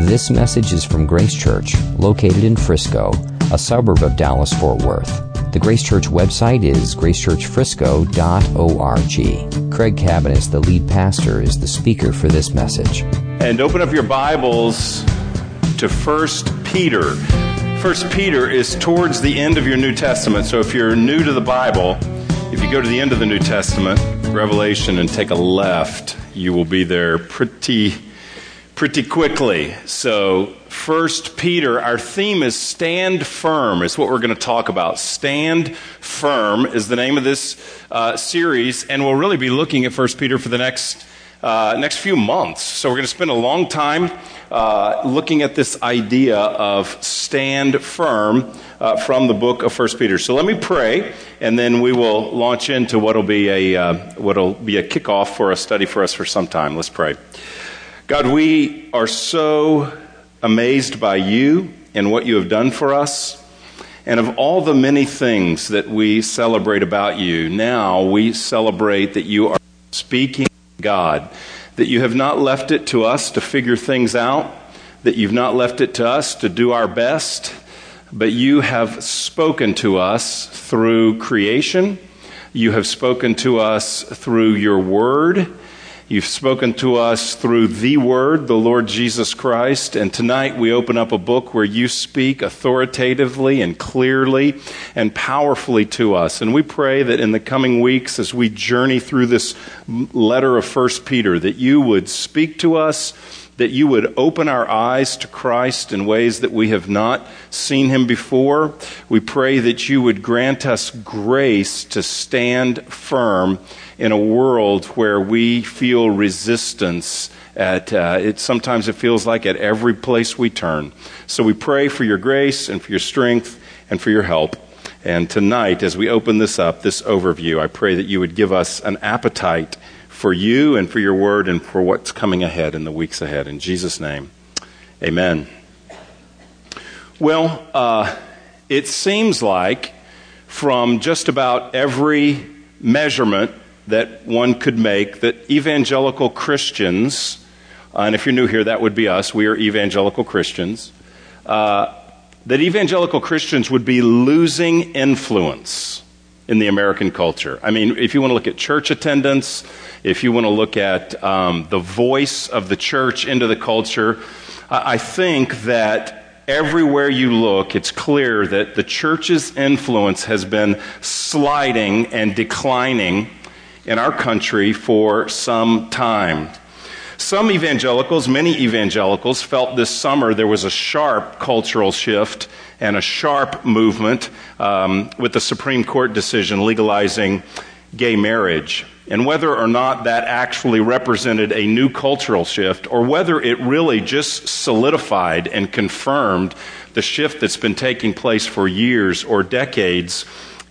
This message is from Grace Church, located in Frisco, a suburb of Dallas Fort Worth. The Grace Church website is gracechurchfrisco.org. Craig Cabaniss, the lead pastor, is the speaker for this message. And open up your Bibles to 1 Peter. 1 Peter is towards the end of your New Testament. So if you're new to the Bible, if you go to the end of the New Testament, Revelation, and take a left, you will be there pretty pretty quickly. So, First Peter, our theme is stand firm, is what we're going to talk about. Stand firm is the name of this uh, series, and we'll really be looking at First Peter for the next uh, next few months. So, we're going to spend a long time uh, looking at this idea of stand firm uh, from the book of First Peter. So, let me pray, and then we will launch into what'll be a uh, what'll be a kickoff for a study for us for some time. Let's pray. God, we are so amazed by you and what you have done for us. And of all the many things that we celebrate about you, now we celebrate that you are speaking God, that you have not left it to us to figure things out, that you've not left it to us to do our best, but you have spoken to us through creation. You have spoken to us through your word. You've spoken to us through the Word, the Lord Jesus Christ, and tonight we open up a book where you speak authoritatively and clearly and powerfully to us. And we pray that in the coming weeks, as we journey through this letter of First Peter, that you would speak to us that you would open our eyes to Christ in ways that we have not seen him before. We pray that you would grant us grace to stand firm in a world where we feel resistance at uh, it sometimes it feels like at every place we turn so we pray for your grace and for your strength and for your help and tonight as we open this up this overview i pray that you would give us an appetite for you and for your word and for what's coming ahead in the weeks ahead in jesus name amen well uh, it seems like from just about every measurement that one could make that evangelical Christians, uh, and if you're new here, that would be us, we are evangelical Christians, uh, that evangelical Christians would be losing influence in the American culture. I mean, if you want to look at church attendance, if you want to look at um, the voice of the church into the culture, I think that everywhere you look, it's clear that the church's influence has been sliding and declining in our country for some time. Some evangelicals, many evangelicals, felt this summer there was a sharp cultural shift and a sharp movement um, with the Supreme Court decision legalizing gay marriage. And whether or not that actually represented a new cultural shift, or whether it really just solidified and confirmed the shift that's been taking place for years or decades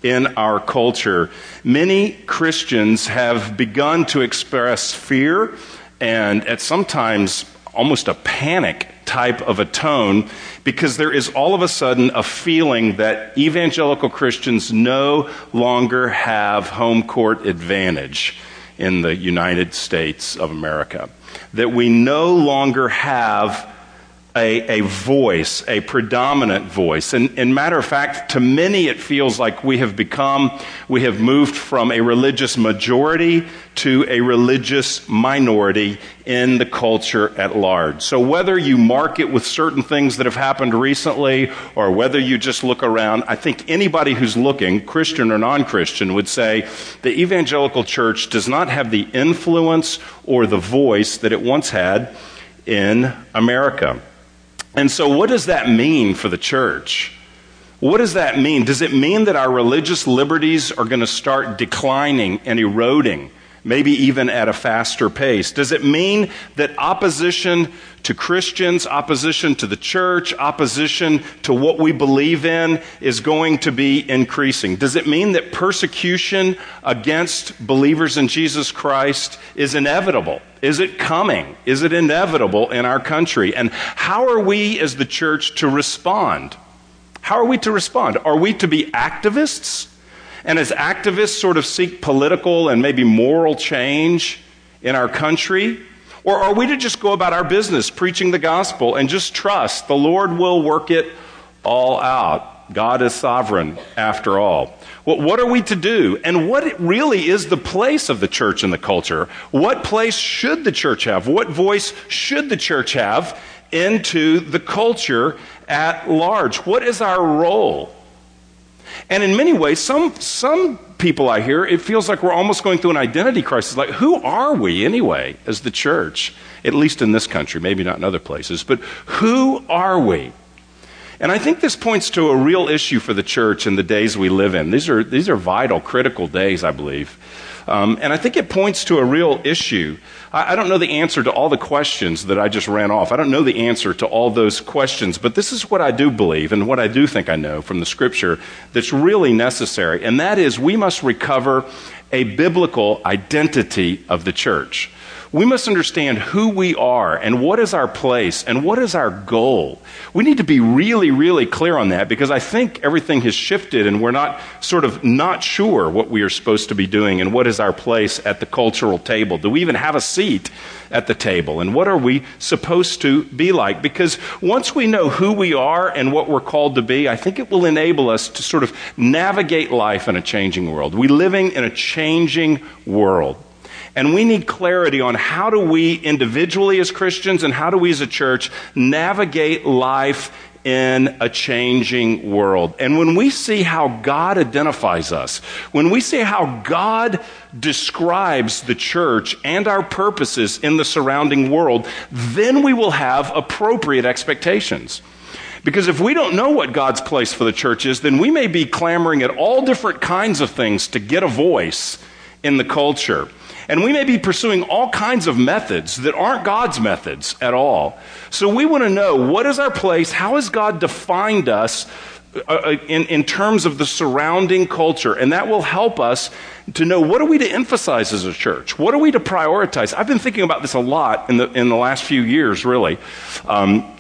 in our culture. Many Christians have begun to express fear and at sometimes almost a panic type of a tone because there is all of a sudden a feeling that evangelical Christians no longer have home court advantage in the United States of America. That we no longer have a, a voice, a predominant voice. And, and matter of fact, to many it feels like we have become, we have moved from a religious majority to a religious minority in the culture at large. So whether you mark it with certain things that have happened recently or whether you just look around, I think anybody who's looking, Christian or non-Christian, would say the evangelical church does not have the influence or the voice that it once had in America. And so, what does that mean for the church? What does that mean? Does it mean that our religious liberties are going to start declining and eroding, maybe even at a faster pace? Does it mean that opposition to Christians, opposition to the church, opposition to what we believe in is going to be increasing? Does it mean that persecution against believers in Jesus Christ is inevitable? Is it coming? Is it inevitable in our country? And how are we as the church to respond? How are we to respond? Are we to be activists? And as activists sort of seek political and maybe moral change in our country? Or are we to just go about our business preaching the gospel and just trust the Lord will work it all out? God is sovereign after all. Well, what are we to do? And what really is the place of the church in the culture? What place should the church have? What voice should the church have into the culture at large? What is our role? And in many ways, some, some people I hear, it feels like we're almost going through an identity crisis. Like, who are we anyway as the church? At least in this country, maybe not in other places, but who are we? And I think this points to a real issue for the church in the days we live in. These are, these are vital, critical days, I believe. Um, and I think it points to a real issue. I, I don't know the answer to all the questions that I just ran off. I don't know the answer to all those questions, but this is what I do believe and what I do think I know from the scripture that's really necessary. And that is we must recover a biblical identity of the church we must understand who we are and what is our place and what is our goal. We need to be really, really clear on that because I think everything has shifted and we're not sort of not sure what we are supposed to be doing and what is our place at the cultural table. Do we even have a seat at the table? And what are we supposed to be like? Because once we know who we are and what we're called to be, I think it will enable us to sort of navigate life in a changing world. We're living in a changing world. And we need clarity on how do we individually as Christians and how do we as a church navigate life in a changing world. And when we see how God identifies us, when we see how God describes the church and our purposes in the surrounding world, then we will have appropriate expectations. Because if we don't know what God's place for the church is, then we may be clamoring at all different kinds of things to get a voice in the culture. And we may be pursuing all kinds of methods that aren't God's methods at all. So we want to know what is our place? How has God defined us uh, uh, in, in terms of the surrounding culture? And that will help us to know what are we to emphasize as a church? What are we to prioritize? I've been thinking about this a lot in the, in the last few years, really. Um,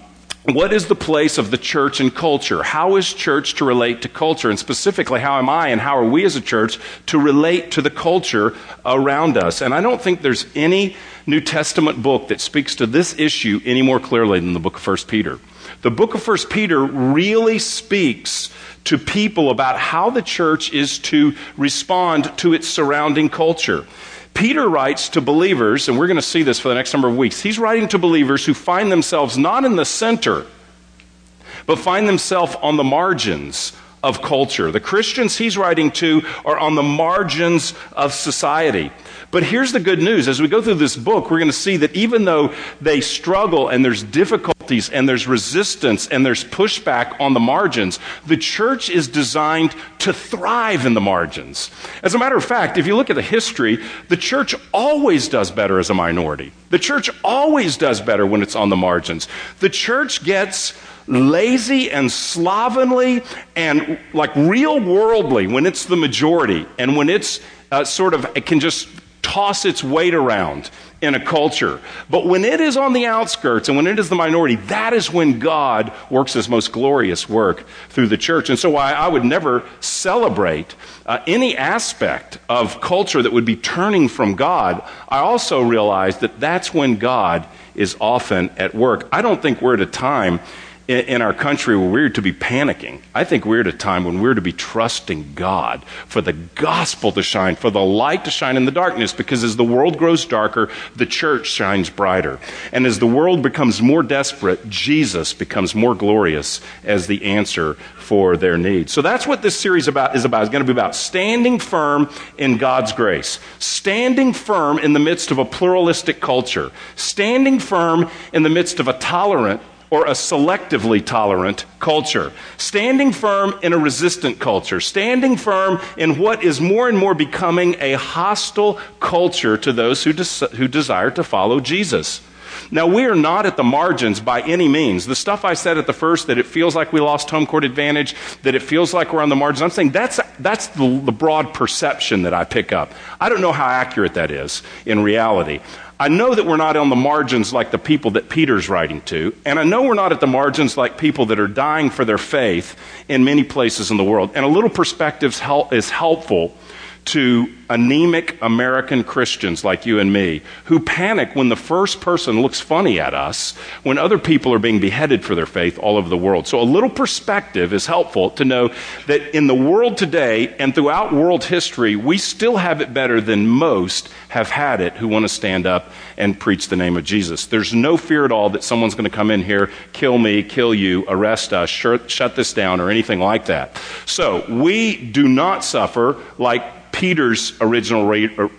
what is the place of the church in culture? How is church to relate to culture? And specifically, how am I and how are we as a church to relate to the culture around us? And I don't think there's any New Testament book that speaks to this issue any more clearly than the book of 1 Peter. The book of 1 Peter really speaks to people about how the church is to respond to its surrounding culture. Peter writes to believers, and we're going to see this for the next number of weeks. He's writing to believers who find themselves not in the center, but find themselves on the margins of culture. The Christians he's writing to are on the margins of society. But here's the good news. As we go through this book, we're going to see that even though they struggle and there's difficulties and there's resistance and there's pushback on the margins, the church is designed to thrive in the margins. As a matter of fact, if you look at the history, the church always does better as a minority. The church always does better when it's on the margins. The church gets lazy and slovenly and like real worldly when it's the majority and when it's uh, sort of it can just toss its weight around in a culture. But when it is on the outskirts and when it is the minority, that is when God works his most glorious work through the church. And so I, I would never celebrate uh, any aspect of culture that would be turning from God. I also realize that that's when God is often at work. I don't think we're at a time in, our country where we're to be panicking. I think we're at a time when we're to be trusting God for the gospel to shine, for the light to shine in the darkness, because as the world grows darker, the church shines brighter. And as the world becomes more desperate, Jesus becomes more glorious as the answer for their needs. So that's what this series about is about. It's going to be about standing firm in God's grace, standing firm in the midst of a pluralistic culture, standing firm in the midst of a tolerant or a selectively tolerant culture, standing firm in a resistant culture, standing firm in what is more and more becoming a hostile culture to those who, des- who desire to follow Jesus. Now, we are not at the margins by any means. The stuff I said at the first, that it feels like we lost home court advantage, that it feels like we're on the margins, I'm saying that's, that's the, the broad perception that I pick up. I don't know how accurate that is in reality. I know that we're not on the margins like the people that Peter's writing to, and I know we're not at the margins like people that are dying for their faith in many places in the world. And a little perspective is helpful to anemic American Christians like you and me who panic when the first person looks funny at us when other people are being beheaded for their faith all over the world. So a little perspective is helpful to know that in the world today and throughout world history, we still have it better than most have had it who want to stand up and preach the name of Jesus. There's no fear at all that someone's going to come in here, kill me, kill you, arrest us, shut, this down, or anything like that. So we do not suffer like Peter's original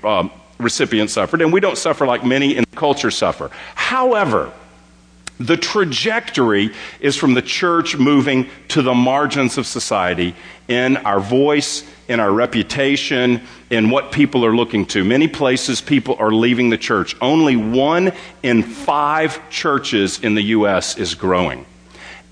uh, recipient suffered, and we don't suffer like many in culture suffer. However, the trajectory is from the church moving to the margins of society in our voice, in our reputation, in what people are looking to. Many places people are leaving the church. Only one in five churches in the U.S. is growing.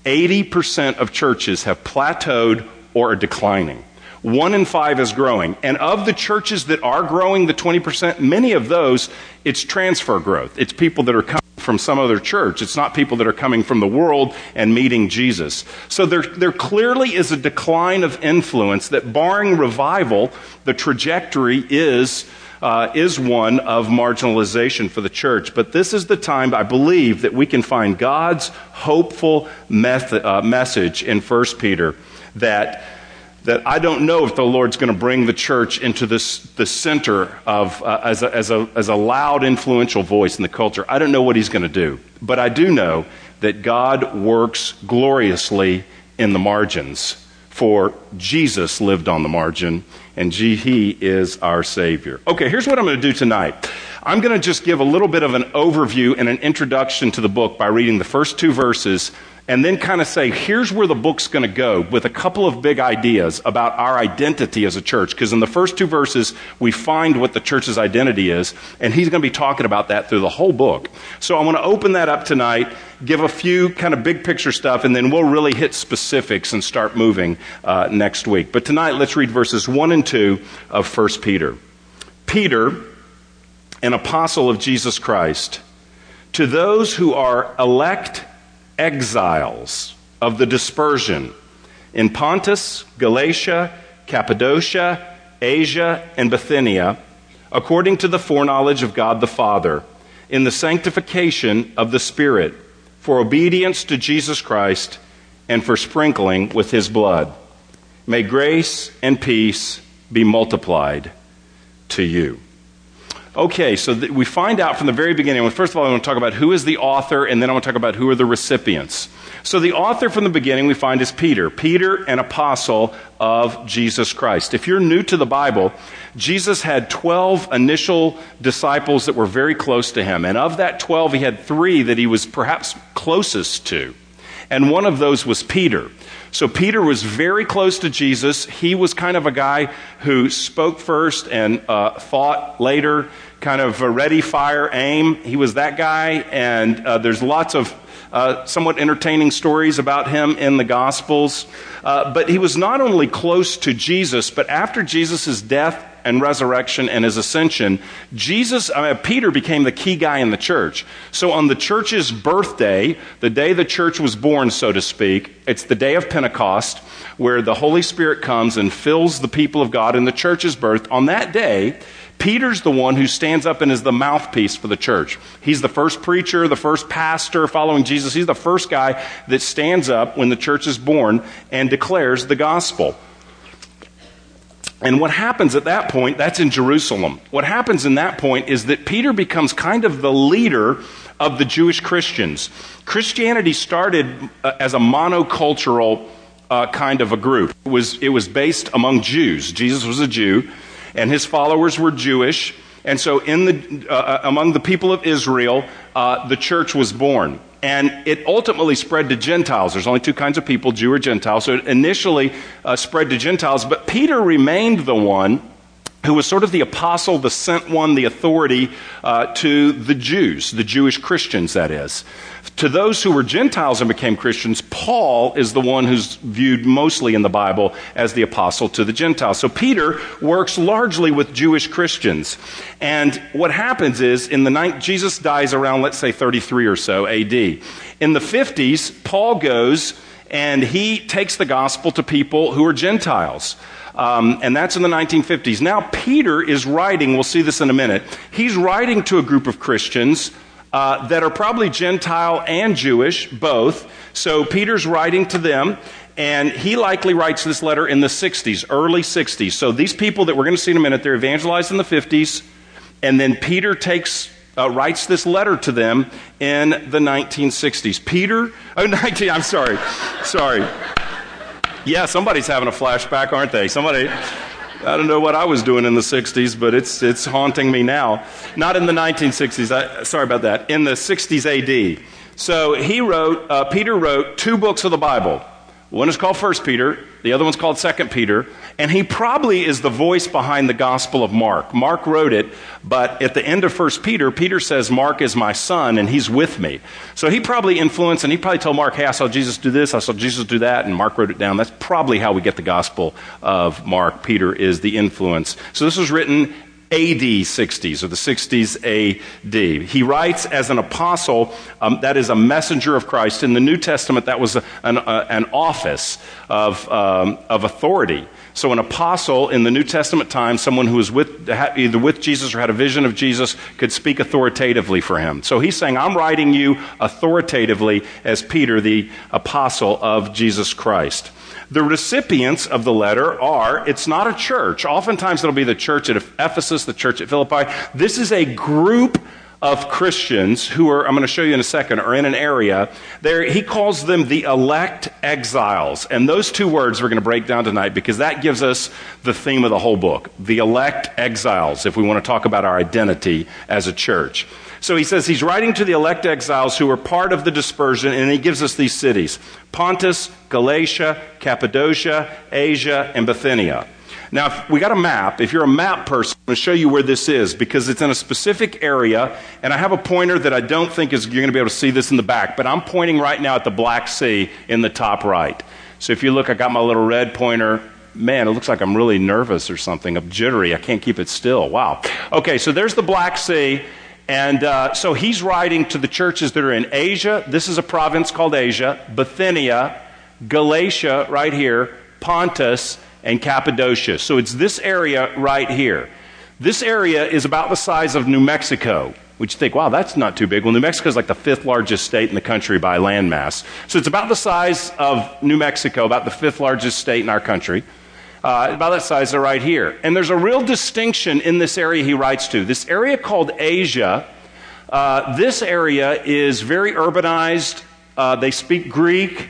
80% of churches have plateaued or are declining. One in five is growing. And of the churches that are growing, the 20%, many of those, it's transfer growth. It's people that are coming from some other church. It's not people that are coming from the world and meeting Jesus. So there, there clearly is a decline of influence that, barring revival, the trajectory is. Uh, is one of marginalization for the church. But this is the time, I believe, that we can find God's hopeful uh, message in 1 Peter that that I don't know if the Lord's going to bring the church into this, the center of, uh, as, a, as, a, as a loud, influential voice in the culture. I don't know what he's going to do. But I do know that God works gloriously in the margins. For Jesus lived on the margin, and he is our Savior. Okay, here's what I'm going to do tonight. I'm going to just give a little bit of an overview and an introduction to the book by reading the first two verses and then kind of say, here's where the book's going to go with a couple of big ideas about our identity as a church. Because in the first two verses, we find what the church's identity is, and he's going to be talking about that through the whole book. So I want to open that up tonight, give a few kind of big picture stuff, and then we'll really hit specifics and start moving uh, next week. But tonight, let's read verses 1 and 2 of 1 Peter. Peter, an apostle of Jesus Christ, to those who are elect exiles of the dispersion in Pontus, Galatia, Cappadocia, Asia, and Bithynia, according to the foreknowledge of God the Father, in the sanctification of the Spirit, for obedience to Jesus Christ, and for sprinkling with his blood. May grace and peace be multiplied to you. Okay, so th- we find out from the very beginning. Well, first of all, I want to talk about who is the author, and then I want to talk about who are the recipients. So the author from the beginning we find is Peter. Peter, an apostle of Jesus Christ. If you're new to the Bible, Jesus had 12 initial disciples that were very close to him. And of that 12, he had three that he was perhaps closest to. And one of those was Peter. So Peter was very close to Jesus. He was kind of a guy who spoke first and uh, thought later, kind of a ready, fire, aim. He was that guy, and uh, there's lots of uh, somewhat entertaining stories about him in the Gospels. Uh, but he was not only close to Jesus, but after Jesus' death and resurrection and his ascension, Jesus, uh, Peter became the key guy in the church. So on the church's birthday, the day the church was born, so to speak, it's the day of Pentecost, where the Holy Spirit comes and fills the people of God in the church's birth. On that day, Peter's the one who stands up and is the mouthpiece for the church. He's the first preacher, the first pastor following Jesus. He's the first guy that stands up when the church is born and declares the gospel. And what happens at that point, that's in Jerusalem. What happens in that point is that Peter becomes kind of the leader of the Jewish Christians. Christianity started uh, as a monocultural uh, kind of a group. It was, it was based among Jews. Jesus was a Jew and his followers were Jewish. And so, in the, uh, among the people of Israel, uh, the church was born. And it ultimately spread to Gentiles. There's only two kinds of people, Jew or Gentile. So it initially uh, spread to Gentiles, but Peter remained the one who was sort of the apostle, the sent one, the authority uh, to the Jews, the Jewish Christians, that is. To those who were Gentiles and became Christians, Paul is the one who's viewed mostly in the Bible as the apostle to the Gentiles. So Peter works largely with Jewish Christians. And what happens is, in the night, Jesus dies around, let's say, 33 or so AD. In the 50s, Paul goes and he takes the gospel to people who are Gentiles. Um, and that's in the 1950s. Now, Peter is writing, we'll see this in a minute, he's writing to a group of Christians uh, that are probably Gentile and Jewish, both. So Peter's writing to them, and he likely writes this letter in the 60s, early 60s. So these people that we're going to see in a minute, they're evangelized in the 50s, and then Peter takes uh, writes this letter to them in the 1960s. Peter, oh, 19, I'm sorry, sorry. Yeah, somebody's having a flashback, aren't they? Somebody, I don't know what I was doing in the 60s, but it's, it's haunting me now. Not in the 1960s, I, sorry about that, in the 60s AD. So he wrote, uh, Peter wrote two books of the Bible. One is called First Peter, the other one's called Second Peter, and he probably is the voice behind the Gospel of Mark. Mark wrote it, but at the end of First Peter, Peter says, "Mark is my son, and he's with me." So he probably influenced, and he probably told Mark, "Hey, I saw Jesus do this, I saw Jesus do that," and Mark wrote it down. That's probably how we get the Gospel of Mark. Peter is the influence. So this was written AD 60s, or the 60s AD. He writes as an apostle, um, that is a messenger of Christ. In the New Testament, that was a, an, uh, an, office of, um, of authority. So, an apostle in the New Testament time, someone who was with, either with Jesus or had a vision of Jesus, could speak authoritatively for him. So, he's saying, I'm writing you authoritatively as Peter, the apostle of Jesus Christ. The recipients of the letter are, it's not a church. Oftentimes it'll be the church at Ephesus, the church at Philippi. This is a group of Christians who are, I'm going to show you in a second, are in an area. There, he calls them the elect exiles. And those two words we're going to break down tonight because that gives us the theme of the whole book. The elect exiles, if we want to talk about our identity as a church. So he says he's writing to the elect exiles who are part of the dispersion, and he gives us these cities Pontus, Galatia, Cappadocia, Asia, and Bithynia. Now, we got a map. If you're a map person, I'm going to show you where this is because it's in a specific area, and I have a pointer that I don't think is you're going to be able to see this in the back, but I'm pointing right now at the Black Sea in the top right. So if you look, I got my little red pointer. Man, it looks like I'm really nervous or something. I'm jittery. I can't keep it still. Wow. Okay, so there's the Black Sea. And uh, so he's writing to the churches that are in Asia. This is a province called Asia, Bithynia, Galatia, right here, Pontus, and Cappadocia. So it's this area right here. This area is about the size of New Mexico. Which you think, wow, that's not too big. Well, New Mexico is like the fifth largest state in the country by landmass. So it's about the size of New Mexico, about the fifth largest state in our country. Uh, about that size, they're right here. And there's a real distinction in this area he writes to. This area called Asia, uh, this area is very urbanized. Uh, they speak Greek.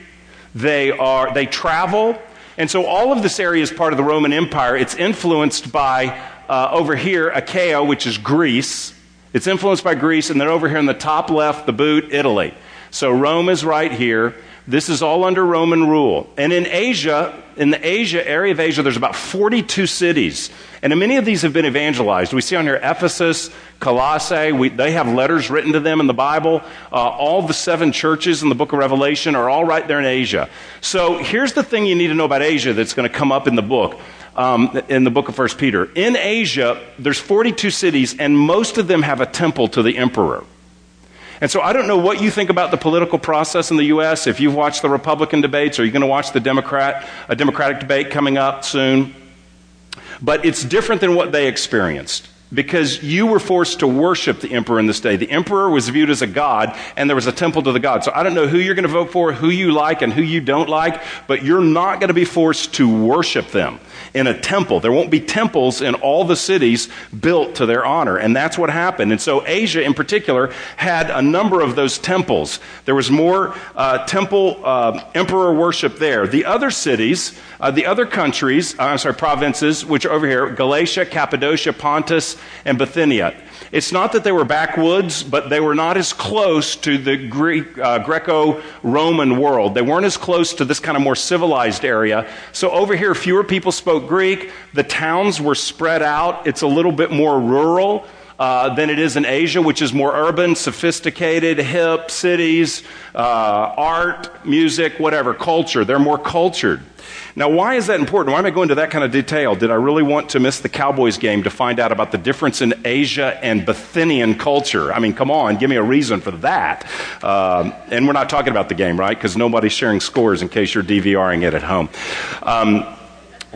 They, are, they travel. And so all of this area is part of the Roman Empire. It's influenced by, uh, over here, Achaia, which is Greece. It's influenced by Greece. And then over here in the top left, the boot, Italy. So Rome is right here. This is all under Roman rule. And in Asia, in the Asia area of Asia, there's about 42 cities. And many of these have been evangelized. We see on here Ephesus, Colossae, we, they have letters written to them in the Bible. Uh, all the seven churches in the book of Revelation are all right there in Asia. So here's the thing you need to know about Asia that's going to come up in the book. Um, in the book of First Peter. In Asia, there's 42 cities, and most of them have a temple to the emperor. And so I don't know what you think about the political process in the U.S. If you've watched the Republican debates, or you're going to watch the Democrat, a Democratic debate coming up soon. But it's different than what they experienced because you were forced to worship the emperor in this day. The emperor was viewed as a god, and there was a temple to the god. So I don't know who you're going to vote for, who you like, and who you don't like, but you're not going to be forced to worship them in a temple. There won't be temples in all the cities built to their honor. And that's what happened. And so Asia in particular had a number of those temples. There was more uh, temple uh, emperor worship there. The other cities, uh, the other countries, uh, I'm sorry, provinces, which are over here, Galatia, Cappadocia, Pontus, and Bithynia. It's not that they were backwoods, but they were not as close to the Greek, uh, Greco-Roman world. They weren't as close to this kind of more civilized area. So over here, fewer people spoke Greek. The towns were spread out. It's a little bit more rural. Uh, than it is in Asia, which is more urban, sophisticated, hip, cities, uh, art, music, whatever, culture. They're more cultured. Now, why is that important? Why am I going into that kind of detail? Did I really want to miss the Cowboys game to find out about the difference in Asia and Bithynian culture? I mean, come on, give me a reason for that. Um, and we're not talking about the game, right? Because nobody's sharing scores in case you're DVRing it at home. Um,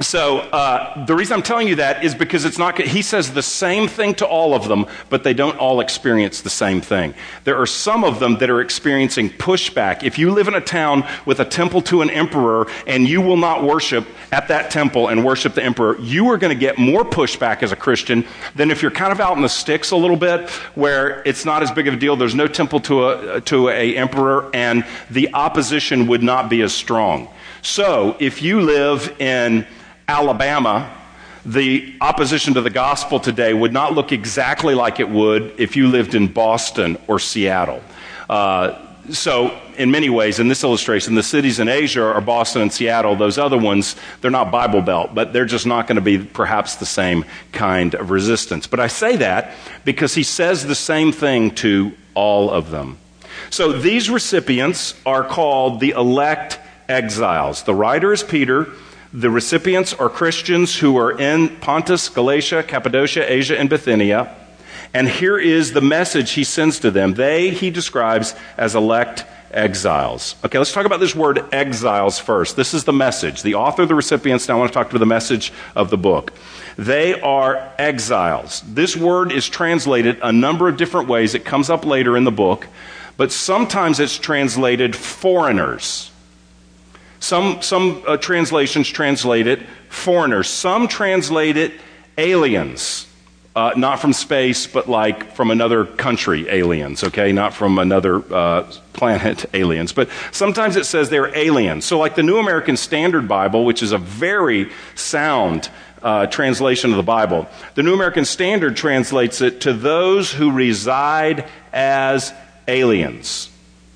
so uh, the reason I'm telling you that is because it's not. He says the same thing to all of them, but they don't all experience the same thing. There are some of them that are experiencing pushback. If you live in a town with a temple to an emperor and you will not worship at that temple and worship the emperor, you are going to get more pushback as a Christian than if you're kind of out in the sticks a little bit, where it's not as big of a deal. There's no temple to a to a emperor, and the opposition would not be as strong. So if you live in Alabama, the opposition to the gospel today would not look exactly like it would if you lived in Boston or Seattle. Uh, so, in many ways, in this illustration, the cities in Asia are Boston and Seattle. Those other ones, they're not Bible Belt, but they're just not going to be perhaps the same kind of resistance. But I say that because he says the same thing to all of them. So, these recipients are called the elect exiles. The writer is Peter. The recipients are Christians who are in Pontus, Galatia, Cappadocia, Asia, and Bithynia. And here is the message he sends to them. They, he describes as elect exiles. Okay, let's talk about this word exiles first. This is the message. The author, the recipients, now I want to talk to the message of the book. They are exiles. This word is translated a number of different ways. It comes up later in the book, but sometimes it's translated foreigners. Some, some uh, translations translate it foreigners. Some translate it aliens. Uh, not from space, but like from another country aliens, okay? Not from another uh, planet aliens. But sometimes it says they're aliens. So, like the New American Standard Bible, which is a very sound uh, translation of the Bible, the New American Standard translates it to those who reside as aliens.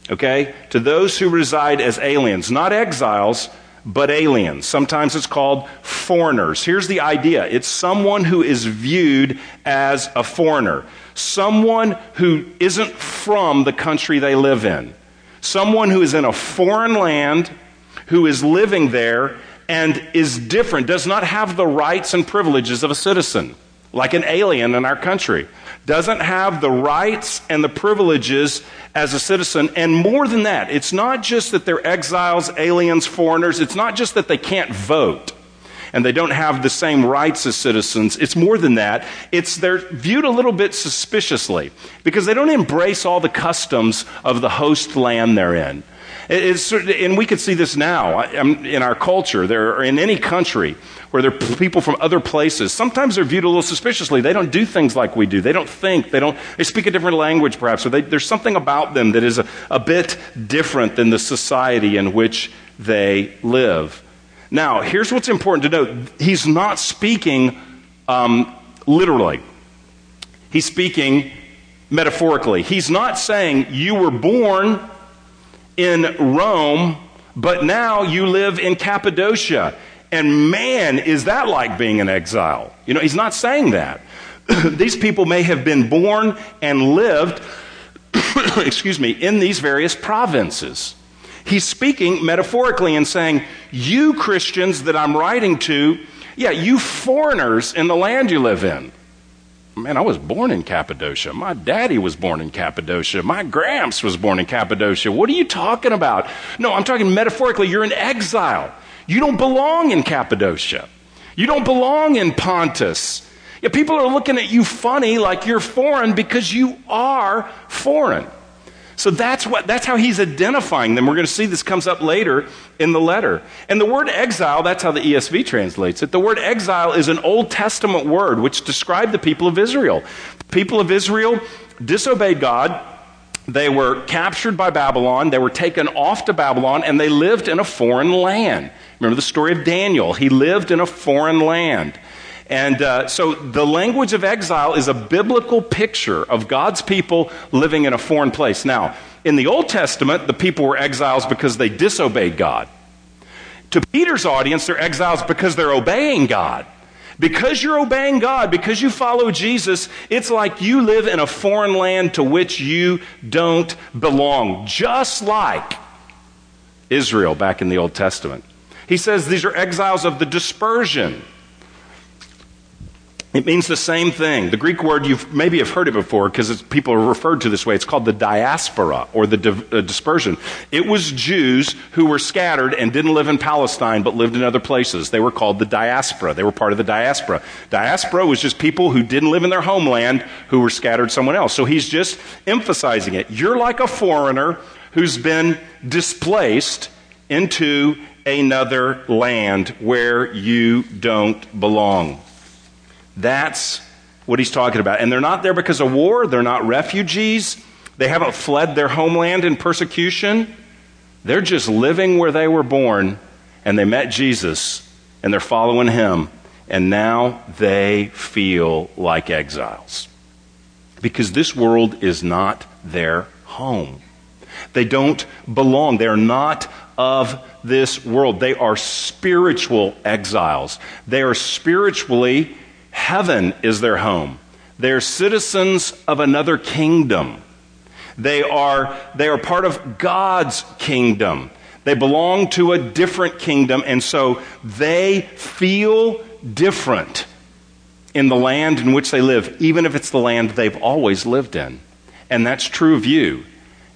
Okay? To those who reside as aliens, not exiles, but aliens. Sometimes it's called foreigners. Here's the idea it's someone who is viewed as a foreigner, someone who isn't from the country they live in, someone who is in a foreign land, who is living there and is different, does not have the rights and privileges of a citizen, like an alien in our country doesn't have the rights and the privileges as a citizen. And more than that, it's not just that they're exiles, aliens, foreigners. It's not just that they can't vote and they don't have the same rights as citizens. It's more than that. It's they're viewed a little bit suspiciously because they don't embrace all the customs of the host land they're in. It's, and we could see this now in our culture, there, in any country where there are people from other places. Sometimes they're viewed a little suspiciously. They don't do things like we do. They don't think. They don't. They speak a different language, perhaps, or they, there's something about them that is a, a bit different than the society in which they live. Now, here's what's important to note: He's not speaking um, literally. He's speaking metaphorically. He's not saying you were born in Rome, but now you live in Cappadocia. And man, is that like being an exile? You know, he's not saying that. these people may have been born and lived, excuse me, in these various provinces. He's speaking metaphorically and saying, You Christians that I'm writing to, yeah, you foreigners in the land you live in. Man, I was born in Cappadocia. My daddy was born in Cappadocia. My gramps was born in Cappadocia. What are you talking about? No, I'm talking metaphorically. You're in exile. You don't belong in Cappadocia. You don't belong in Pontus. Yeah, people are looking at you funny like you're foreign because you are foreign. So that's what that's how he's identifying them. We're going to see this comes up later in the letter. And the word exile, that's how the ESV translates it. The word exile is an Old Testament word which described the people of Israel. The people of Israel disobeyed God. They were captured by Babylon. They were taken off to Babylon and they lived in a foreign land. Remember the story of Daniel. He lived in a foreign land. And uh, so the language of exile is a biblical picture of God's people living in a foreign place. Now, in the Old Testament, the people were exiles because they disobeyed God. To Peter's audience, they're exiles because they're obeying God. Because you're obeying God, because you follow Jesus, it's like you live in a foreign land to which you don't belong, just like Israel back in the Old Testament. He says these are exiles of the dispersion. It means the same thing. The Greek word, you maybe have heard it before because people are referred to this way. It's called the diaspora or the di- uh, dispersion. It was Jews who were scattered and didn't live in Palestine but lived in other places. They were called the diaspora. They were part of the diaspora. Diaspora was just people who didn't live in their homeland who were scattered somewhere else. So he's just emphasizing it. You're like a foreigner who's been displaced into another land where you don't belong. That's what he's talking about. And they're not there because of war, they're not refugees, they haven't fled their homeland in persecution. They're just living where they were born, and they met Jesus, and they're following him, and now they feel like exiles. Because this world is not their home. They don't belong. They're not of this world. They are spiritual exiles. They are spiritually Heaven is their home. They're citizens of another kingdom. They are, they are part of God's kingdom. They belong to a different kingdom, and so they feel different in the land in which they live, even if it's the land they've always lived in. And that's true of you.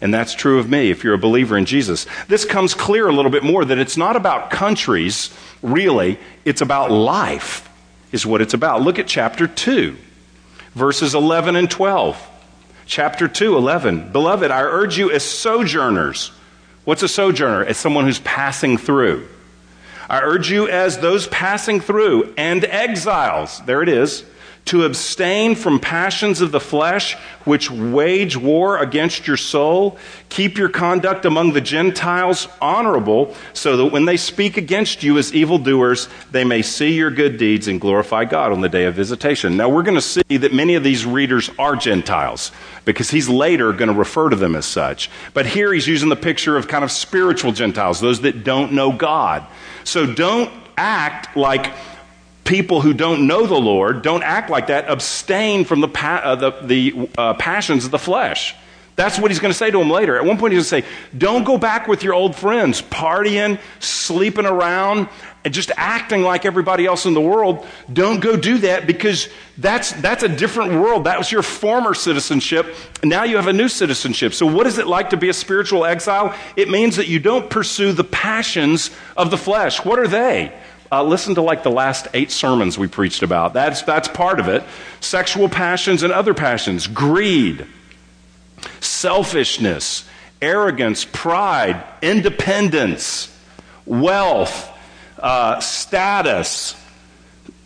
And that's true of me if you're a believer in Jesus. This comes clear a little bit more that it's not about countries, really, it's about life is what it's about. Look at chapter 2, verses 11 and 12. Chapter 2, 11. Beloved, I urge you as sojourners. What's a sojourner? It's someone who's passing through. I urge you as those passing through and exiles. There it is to abstain from passions of the flesh which wage war against your soul. Keep your conduct among the Gentiles honorable, so that when they speak against you as evildoers, they may see your good deeds and glorify God on the day of visitation. Now, we're going to see that many of these readers are Gentiles, because he's later going to refer to them as such. But here he's using the picture of kind of spiritual Gentiles, those that don't know God. So don't act like people who don't know the Lord, don't act like that, abstain from the, pa- uh, the, the uh, passions of the flesh. That's what he's going to say to them later. At one point, he's going to say, Don't go back with your old friends, partying, sleeping around, and just acting like everybody else in the world. Don't go do that because that's, that's a different world. That was your former citizenship. Now you have a new citizenship. So, what is it like to be a spiritual exile? It means that you don't pursue the passions of the flesh. What are they? Uh, listen to like the last eight sermons we preached about. That's, that's part of it. Sexual passions and other passions, greed, selfishness, arrogance, pride, independence, wealth, uh, status,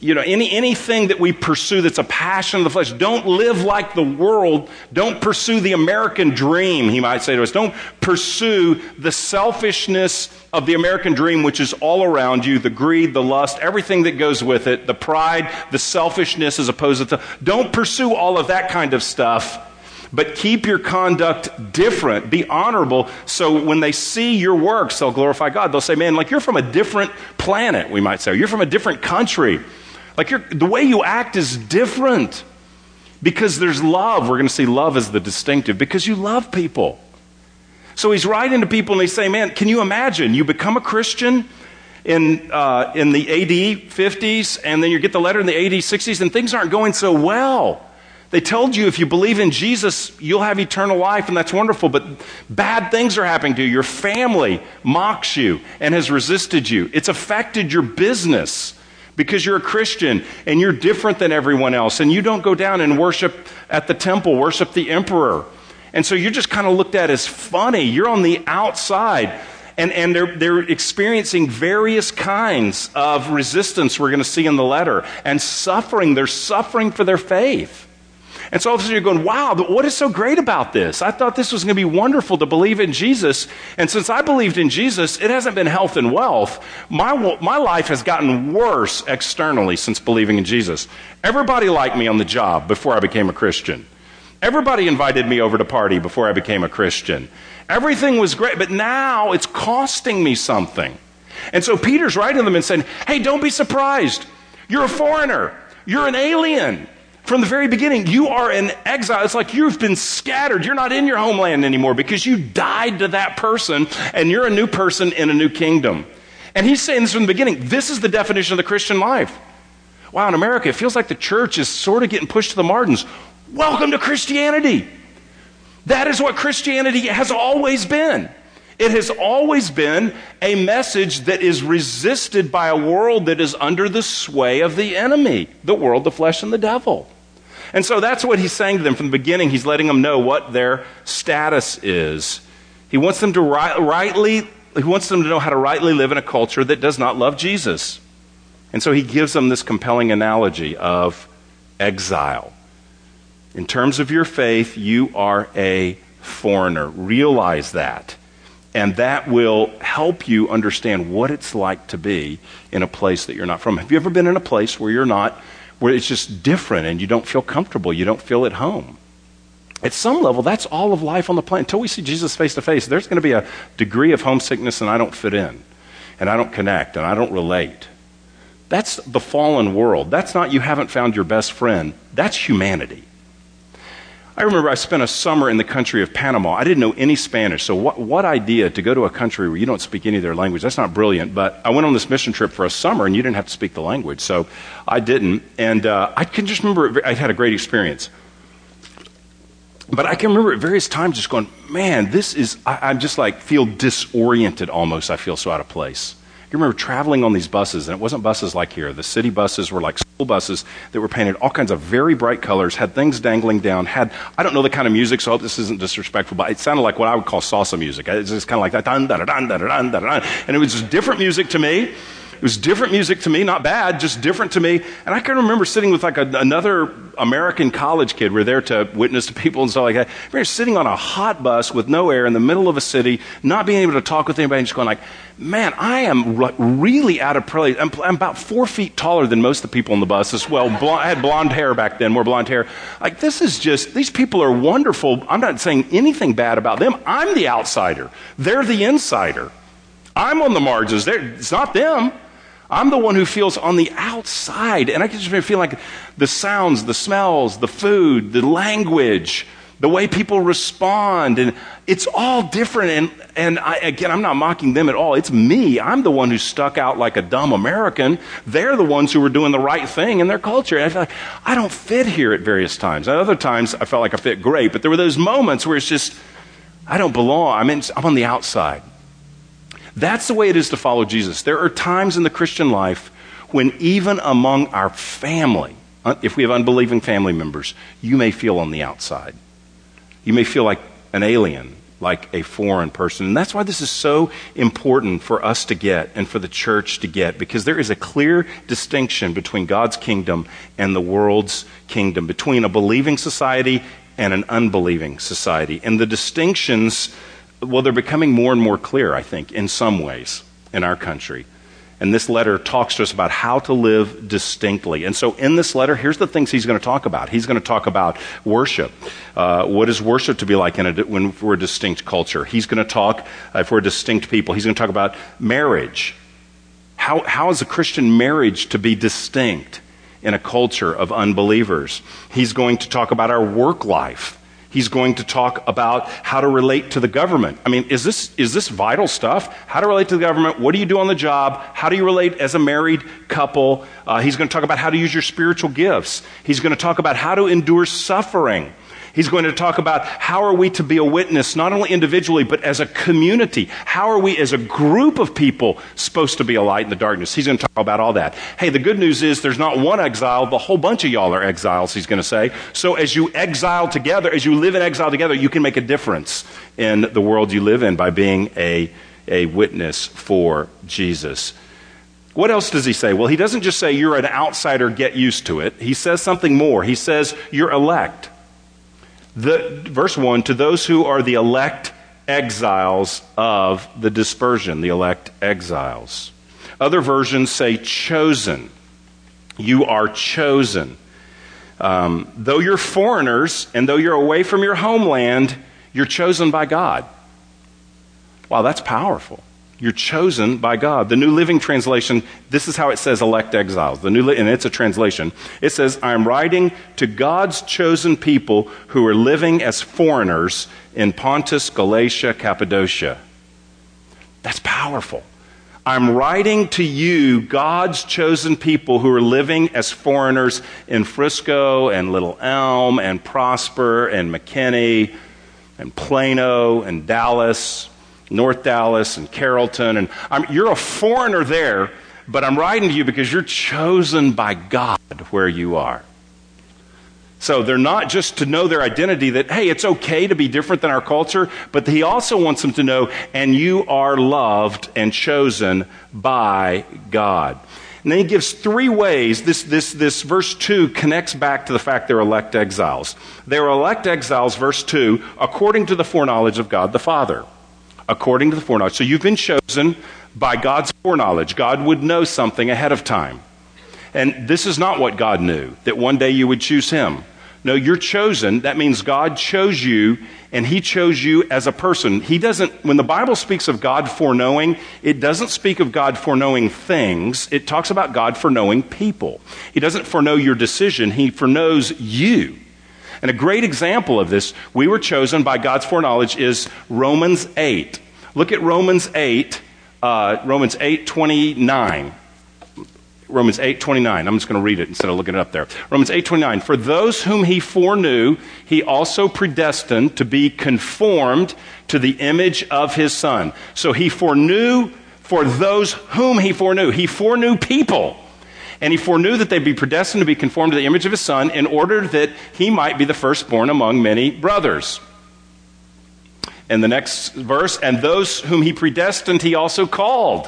you know, any, anything that we pursue that's a passion of the flesh, don't live like the world. Don't pursue the American dream, he might say to us. Don't pursue the selfishness of the American dream, which is all around you the greed, the lust, everything that goes with it, the pride, the selfishness as opposed to. the." Don't pursue all of that kind of stuff but keep your conduct different. Be honorable so when they see your works, they'll glorify God. They'll say, Man, like you're from a different planet, we might say. You're from a different country. Like the way you act is different because there's love. We're going to see love as the distinctive because you love people. So he's writing to people and they say, Man, can you imagine? You become a Christian in, uh, in the AD 50s and then you get the letter in the AD 60s and things aren't going so well. They told you if you believe in Jesus, you'll have eternal life, and that's wonderful, but bad things are happening to you. Your family mocks you and has resisted you. It's affected your business because you're a Christian and you're different than everyone else and you don't go down and worship at the temple, worship the emperor. And so you're just kind of looked at as funny. You're on the outside. And, and they're, they're experiencing various kinds of resistance we're going to see in the letter and suffering. They're suffering for their faith. And so all of a sudden you're going, wow, what is so great about this? I thought this was going to be wonderful to believe in Jesus. And since I believed in Jesus, it hasn't been health and wealth. My, my life has gotten worse externally since believing in Jesus. Everybody liked me on the job before I became a Christian. Everybody invited me over to party before I became a Christian. Everything was great, but now it's costing me something. And so Peter's writing them and saying, hey, don't be surprised. You're a foreigner. You're an alien. From the very beginning, you are an exile. It's like you've been scattered. You're not in your homeland anymore because you died to that person and you're a new person in a new kingdom. And he's saying this from the beginning. This is the definition of the Christian life. Wow, in America, it feels like the church is sort of getting pushed to the margins. Welcome to Christianity. That is what Christianity has always been. It has always been a message that is resisted by a world that is under the sway of the enemy, the world, the flesh, and the devil. And so that's what he's saying to them from the beginning. He's letting them know what their status is. He wants them to rightly, he wants them to know how to rightly live in a culture that does not love Jesus. And so he gives them this compelling analogy of exile. In terms of your faith, you are a foreigner. Realize that. And that will help you understand what it's like to be in a place that you're not from. Have you ever been in a place where you're not, where it's just different and you don't feel comfortable, you don't feel at home? At some level, that's all of life on the planet. Until we see Jesus face to face, there's going to be a degree of homesickness and I don't fit in, and I don't connect, and I don't relate. That's the fallen world. That's not you haven't found your best friend. That's humanity. I remember I spent a summer in the country of Panama. I didn't know any Spanish, so what, what idea to go to a country where you don't speak any of their language? That's not brilliant, but I went on this mission trip for a summer and you didn't have to speak the language, so I didn't. And uh, I can just remember I had a great experience. But I can remember at various times just going, man, this is, I, I'm just like, feel disoriented almost. I feel so out of place. You remember traveling on these buses, and it wasn't buses like here. The city buses were like school buses that were painted all kinds of very bright colors, had things dangling down, had, I don't know the kind of music, so I hope this isn't disrespectful, but it sounded like what I would call salsa music. It's just kind of like that, dun, dun, dun, dun, dun, dun, dun, and it was just different music to me. It was different music to me, not bad, just different to me. And I can remember sitting with like a, another American college kid. We're there to witness to people and stuff like that. We're sitting on a hot bus with no air in the middle of a city, not being able to talk with anybody, and just going like, man, I am really out of place. I'm, I'm, about four feet taller than most of the people on the bus as well. Blonde, I had blonde hair back then, more blonde hair. Like, this is just, these people are wonderful. I'm not saying anything bad about them. I'm the outsider. They're the insider. I'm on the margins. They're, it's not them. I'm the one who feels on the outside. And I can just feel like the sounds, the smells, the food, the language, the way people respond. And it's all different. And, and I, again, I'm not mocking them at all. It's me. I'm the one who stuck out like a dumb American. They're the ones who were doing the right thing in their culture. And I feel like I don't fit here at various times. At other times, I felt like I fit great. But there were those moments where it's just, I don't belong. I'm, in, I'm on the outside. That's the way it is to follow Jesus. There are times in the Christian life when, even among our family, uh, if we have unbelieving family members, you may feel on the outside. You may feel like an alien, like a foreign person. And that's why this is so important for us to get and for the church to get, because there is a clear distinction between God's kingdom and the world's kingdom, between a believing society and an unbelieving society. And the distinctions well, they're becoming more and more clear, I think, in some ways in our country. And this letter talks to us about how to live distinctly. And so, in this letter, here's the things he's going to talk about. He's going to talk about worship. Uh, what is worship to be like a, when we're a distinct culture? He's going to talk, uh, if we're distinct people, he's going to talk about marriage. How, how is a Christian marriage to be distinct in a culture of unbelievers? He's going to talk about our work life He's going to talk about how to relate to the government. I mean, is this, is this vital stuff? How to relate to the government? What do you do on the job? How do you relate as a married couple? Uh, he's going to talk about how to use your spiritual gifts. He's going to talk about how to endure suffering. He's going to talk about how are we to be a witness, not only individually, but as a community. How are we as a group of people supposed to be a light in the darkness? He's going to talk about all that. Hey, the good news is there's not one exile, the whole bunch of y'all are exiles, he's going to say. So as you exile together, as you live in exile together, you can make a difference in the world you live in by being a, a witness for Jesus. What else does he say? Well, he doesn't just say you're an outsider, get used to it. He says something more. He says you're elect. The, verse 1 to those who are the elect exiles of the dispersion, the elect exiles. Other versions say chosen. You are chosen. Um, though you're foreigners and though you're away from your homeland, you're chosen by God. Wow, that's powerful. You're chosen by God. The New Living Translation, this is how it says elect exiles. The New, and it's a translation. It says, I'm writing to God's chosen people who are living as foreigners in Pontus, Galatia, Cappadocia. That's powerful. I'm writing to you, God's chosen people who are living as foreigners in Frisco and Little Elm and Prosper and McKinney and Plano and Dallas North Dallas and Carrollton. And I'm, you're a foreigner there, but I'm writing to you because you're chosen by God where you are. So they're not just to know their identity that, hey, it's okay to be different than our culture, but he also wants them to know, and you are loved and chosen by God. And then he gives three ways. This, this, this verse 2 connects back to the fact they're elect exiles. They are elect exiles, verse 2, according to the foreknowledge of God the Father according to the foreknowledge. So you've been chosen by God's foreknowledge. God would know something ahead of time. And this is not what God knew, that one day you would choose Him. No, you're chosen. That means God chose you and He chose you as a person. He doesn't, when the Bible speaks of God foreknowing, it doesn't speak of God foreknowing things. It talks about God foreknowing people. He doesn't foreknow your decision, He foreknows you. And a great example of this, we were chosen by God's foreknowledge, is Romans 8. Look at Romans 8, uh, Romans 8 29. Romans 8, 29. I'm just going to read it instead of looking it up there. Romans 8, 29. For those whom he foreknew, he also predestined to be conformed to the image of his son. So he foreknew for those whom he foreknew. He foreknew people. And he foreknew that they'd be predestined to be conformed to the image of his son in order that he might be the firstborn among many brothers. And the next verse, and those whom he predestined, he also called.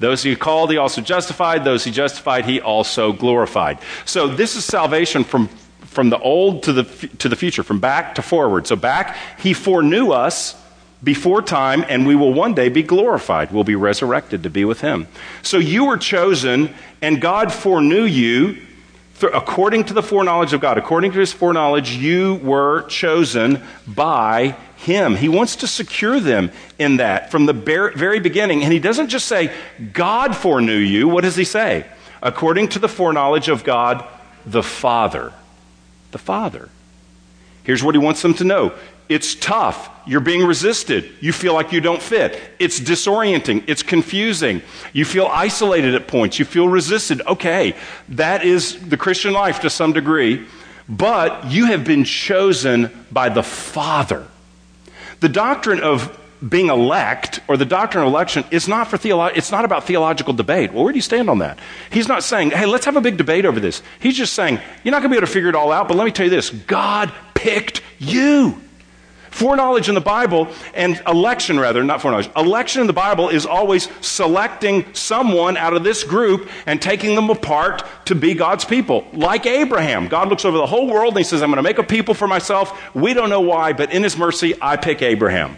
Those he called, he also justified. Those he justified, he also glorified. So this is salvation from, from the old to the, to the future, from back to forward. So back, he foreknew us before time, and we will one day be glorified. We'll be resurrected to be with him. So you were chosen, and God foreknew you according to the foreknowledge of God. According to his foreknowledge, you were chosen by him. He wants to secure them in that from the very beginning. And he doesn't just say, God foreknew you. What does he say? According to the foreknowledge of God, the Father. The Father. Here's what he wants them to know it's tough. You're being resisted. You feel like you don't fit. It's disorienting. It's confusing. You feel isolated at points. You feel resisted. Okay, that is the Christian life to some degree, but you have been chosen by the Father. The doctrine of being elect or the doctrine of election is not for theolo- it's not about theological debate. Well, where do you stand on that? He's not saying, "Hey, let's have a big debate over this." He's just saying, "You're not going to be able to figure it all out, but let me tell you this. God picked you." Foreknowledge in the Bible and election, rather, not foreknowledge, election in the Bible is always selecting someone out of this group and taking them apart to be God's people. Like Abraham. God looks over the whole world and he says, I'm going to make a people for myself. We don't know why, but in his mercy, I pick Abraham.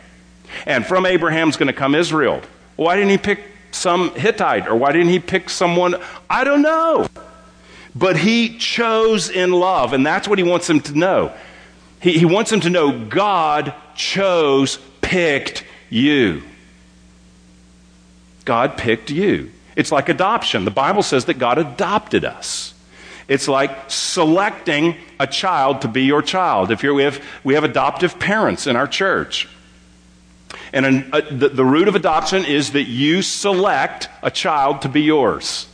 And from Abraham's going to come Israel. Why didn't he pick some Hittite? Or why didn't he pick someone? I don't know. But he chose in love, and that's what he wants them to know. He, he wants them to know God chose, picked you. God picked you. It's like adoption. The Bible says that God adopted us. It's like selecting a child to be your child. If you're, we, have, we have adoptive parents in our church. And an, a, the, the root of adoption is that you select a child to be yours.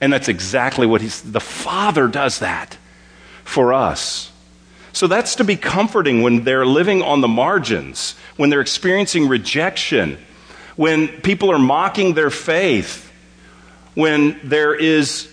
And that's exactly what he's, the Father does that for us. So that's to be comforting when they're living on the margins, when they're experiencing rejection, when people are mocking their faith, when there is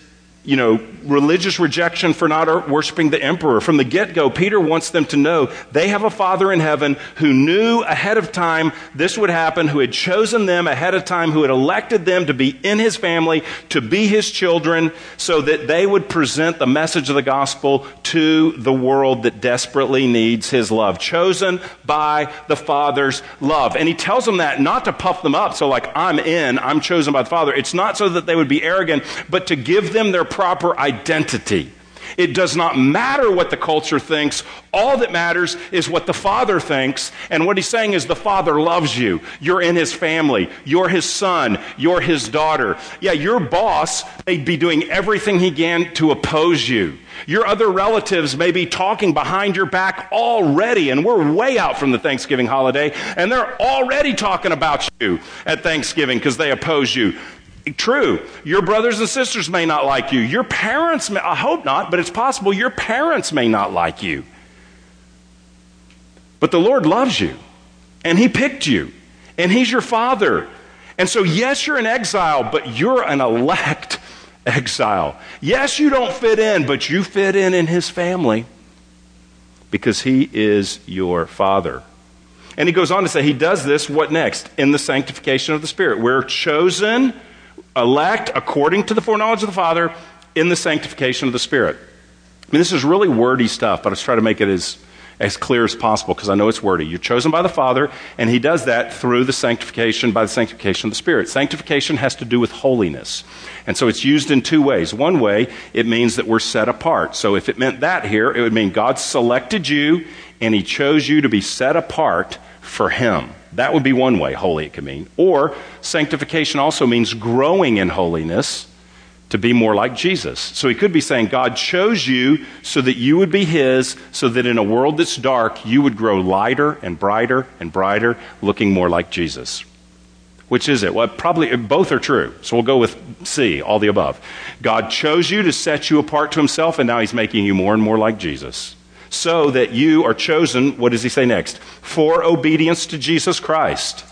you know, religious rejection for not worshiping the emperor. From the get go, Peter wants them to know they have a Father in heaven who knew ahead of time this would happen, who had chosen them ahead of time, who had elected them to be in his family, to be his children, so that they would present the message of the gospel to the world that desperately needs his love. Chosen by the Father's love. And he tells them that not to puff them up, so like, I'm in, I'm chosen by the Father. It's not so that they would be arrogant, but to give them their proper identity. It does not matter what the culture thinks. All that matters is what the Father thinks. And what he's saying is the Father loves you. You're in his family. You're his son. You're his daughter. Yeah, your boss may be doing everything he can to oppose you. Your other relatives may be talking behind your back already, and we're way out from the Thanksgiving holiday, and they're already talking about you at Thanksgiving because they oppose you. True, your brothers and sisters may not like you. Your parents, may, I hope not, but it's possible your parents may not like you. But the Lord loves you, and He picked you, and He's your Father. And so, yes, you're an exile, but you're an elect exile. Yes, you don't fit in, but you fit in in his family because he is your father. And he goes on to say, he does this, what next? In the sanctification of the Spirit. We're chosen, elect, according to the foreknowledge of the Father, in the sanctification of the Spirit. I mean, this is really wordy stuff, but let's try to make it as as clear as possible because I know it's wordy. You're chosen by the Father, and He does that through the sanctification, by the sanctification of the Spirit. Sanctification has to do with holiness. And so it's used in two ways. One way, it means that we're set apart. So if it meant that here, it would mean God selected you and He chose you to be set apart for Him. That would be one way holy it could mean. Or sanctification also means growing in holiness to be more like Jesus. So he could be saying, God chose you so that you would be his, so that in a world that's dark, you would grow lighter and brighter and brighter, looking more like Jesus. Which is it? Well, probably uh, both are true. So we'll go with C, all the above. God chose you to set you apart to himself, and now he's making you more and more like Jesus. So that you are chosen, what does he say next? For obedience to Jesus Christ.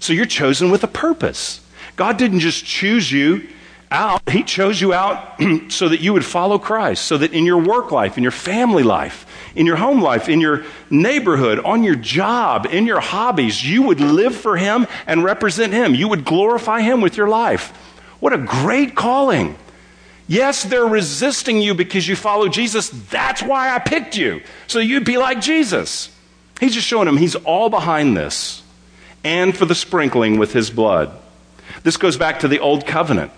So you're chosen with a purpose. God didn't just choose you out, He chose you out so that you would follow Christ, so that in your work life, in your family life, in your home life, in your neighborhood, on your job, in your hobbies, you would live for Him and represent Him. You would glorify Him with your life. What a great calling. Yes, they're resisting you because you follow Jesus. That's why I picked you, so you'd be like Jesus. He's just showing them he's all behind this and for the sprinkling with his blood. This goes back to the old covenant.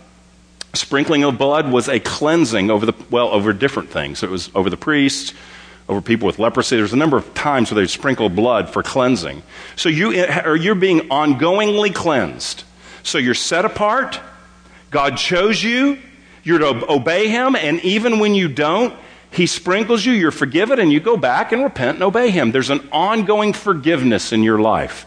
Sprinkling of blood was a cleansing over the, well, over different things. It was over the priests, over people with leprosy. There's a number of times where they sprinkle blood for cleansing. So you, or you're being ongoingly cleansed. So you're set apart. God chose you. You're to obey Him. And even when you don't, He sprinkles you. You're forgiven and you go back and repent and obey Him. There's an ongoing forgiveness in your life.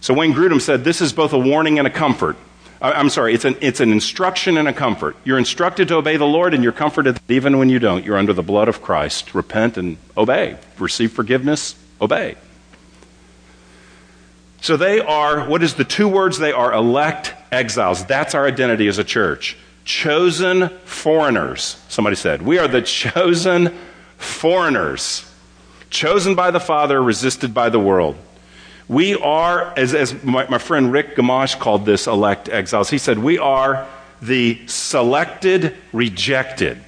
So Wayne Grudem said this is both a warning and a comfort. Uh, I'm sorry, it's an, it's an instruction and a comfort. You're instructed to obey the Lord, and you're comforted even when you don't. You're under the blood of Christ. Repent and obey. Receive forgiveness, obey. So they are, what is the two words? They are elect exiles. That's our identity as a church. Chosen foreigners. Somebody said, We are the chosen foreigners. Chosen by the Father, resisted by the world. We are, as, as my, my friend Rick Gamash called this elect exiles, he said, we are the selected rejected.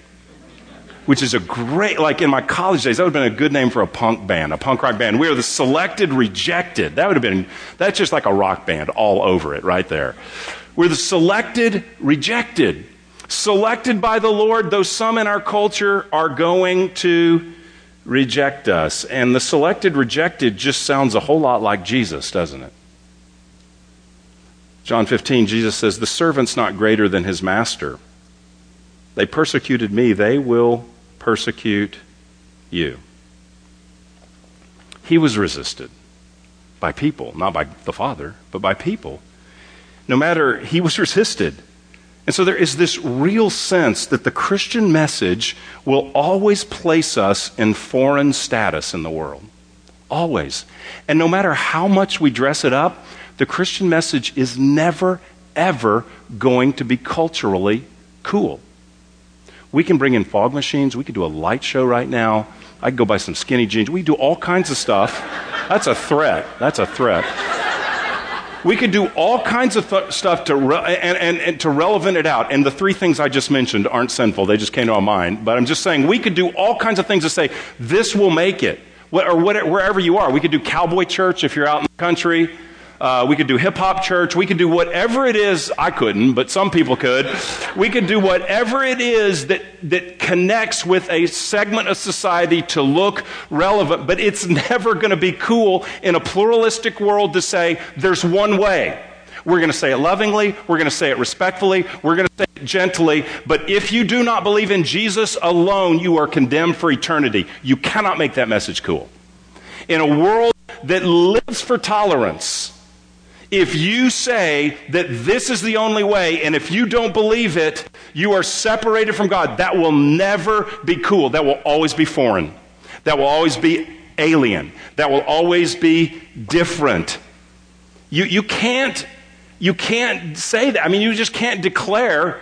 Which is a great, like in my college days, that would have been a good name for a punk band, a punk rock band. We are the selected rejected. That would have been, that's just like a rock band all over it right there. We're the selected rejected. Selected by the Lord, though some in our culture are going to reject us. And the selected rejected just sounds a whole lot like Jesus, doesn't it? John 15, Jesus says, The servant's not greater than his master. They persecuted me, they will persecute you. He was resisted by people, not by the Father, but by people. No matter, he was resisted. And so there is this real sense that the Christian message will always place us in foreign status in the world. Always. And no matter how much we dress it up, the Christian message is never, ever going to be culturally cool. We can bring in fog machines. We could do a light show right now. I could go buy some skinny jeans. We do all kinds of stuff. That's a threat. That's a threat. We could do all kinds of th- stuff to re- and, and, and to relevant it out. And the three things I just mentioned aren't sinful. They just came to my mind. But I'm just saying we could do all kinds of things to say, this will make it. What, or what, wherever you are. We could do cowboy church if you're out in the country. Uh, we could do hip hop church. We could do whatever it is. I couldn't, but some people could. We could do whatever it is that, that connects with a segment of society to look relevant. But it's never going to be cool in a pluralistic world to say there's one way. We're going to say it lovingly. We're going to say it respectfully. We're going to say it gently. But if you do not believe in Jesus alone, you are condemned for eternity. You cannot make that message cool. In a world that lives for tolerance, if you say that this is the only way, and if you don't believe it, you are separated from God, that will never be cool. That will always be foreign. That will always be alien. That will always be different. You, you can't you can't say that. I mean, you just can't declare.